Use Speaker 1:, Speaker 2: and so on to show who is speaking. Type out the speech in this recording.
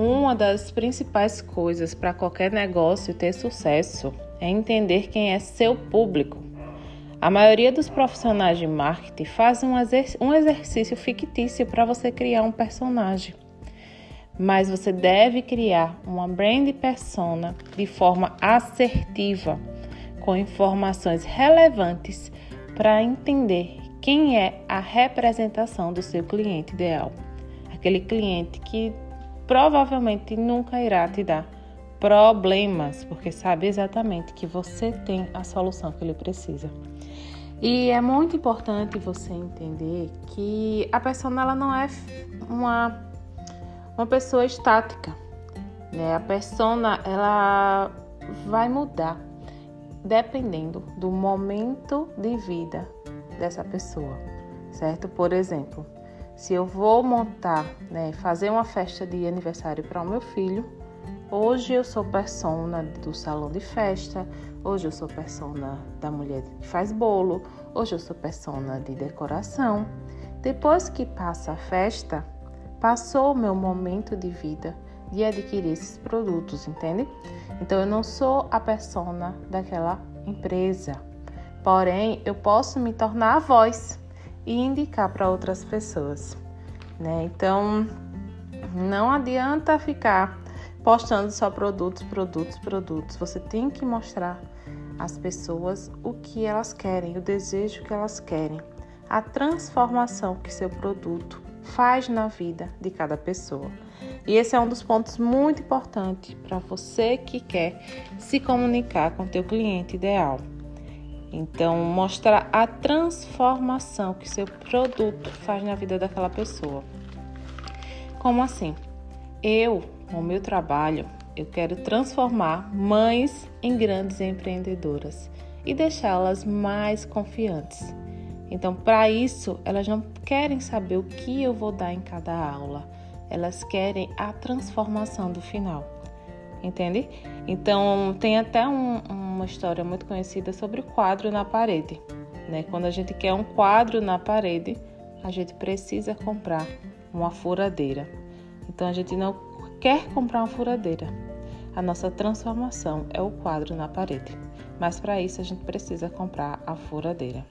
Speaker 1: uma das principais coisas para qualquer negócio ter sucesso é entender quem é seu público. A maioria dos profissionais de marketing faz um, um exercício fictício para você criar um personagem. Mas você deve criar uma brand persona de forma assertiva, com informações relevantes para entender quem é a representação do seu cliente ideal. Aquele cliente que provavelmente nunca irá te dar problemas, porque sabe exatamente que você tem a solução que ele precisa. E é muito importante você entender que a persona ela não é uma, uma pessoa estática. Né? A persona ela vai mudar dependendo do momento de vida dessa pessoa, certo? Por exemplo, se eu vou montar, né, fazer uma festa de aniversário para o meu filho, hoje eu sou persona do salão de festa, hoje eu sou persona da mulher que faz bolo, hoje eu sou persona de decoração. Depois que passa a festa, passou o meu momento de vida de adquirir esses produtos, entende? Então eu não sou a persona daquela empresa. Porém, eu posso me tornar a voz e indicar para outras pessoas, né? Então, não adianta ficar postando só produtos, produtos, produtos. Você tem que mostrar às pessoas o que elas querem, o desejo que elas querem, a transformação que seu produto faz na vida de cada pessoa. E esse é um dos pontos muito importantes para você que quer se comunicar com teu cliente ideal. Então, mostrar a transformação que seu produto faz na vida daquela pessoa. Como assim? Eu, com o meu trabalho, eu quero transformar mães em grandes empreendedoras e deixá-las mais confiantes. Então, para isso, elas não querem saber o que eu vou dar em cada aula, elas querem a transformação do final. Entende? Então, tem até um, uma história muito conhecida sobre o quadro na parede. Né? Quando a gente quer um quadro na parede, a gente precisa comprar uma furadeira. Então, a gente não quer comprar uma furadeira. A nossa transformação é o quadro na parede. Mas para isso, a gente precisa comprar a furadeira.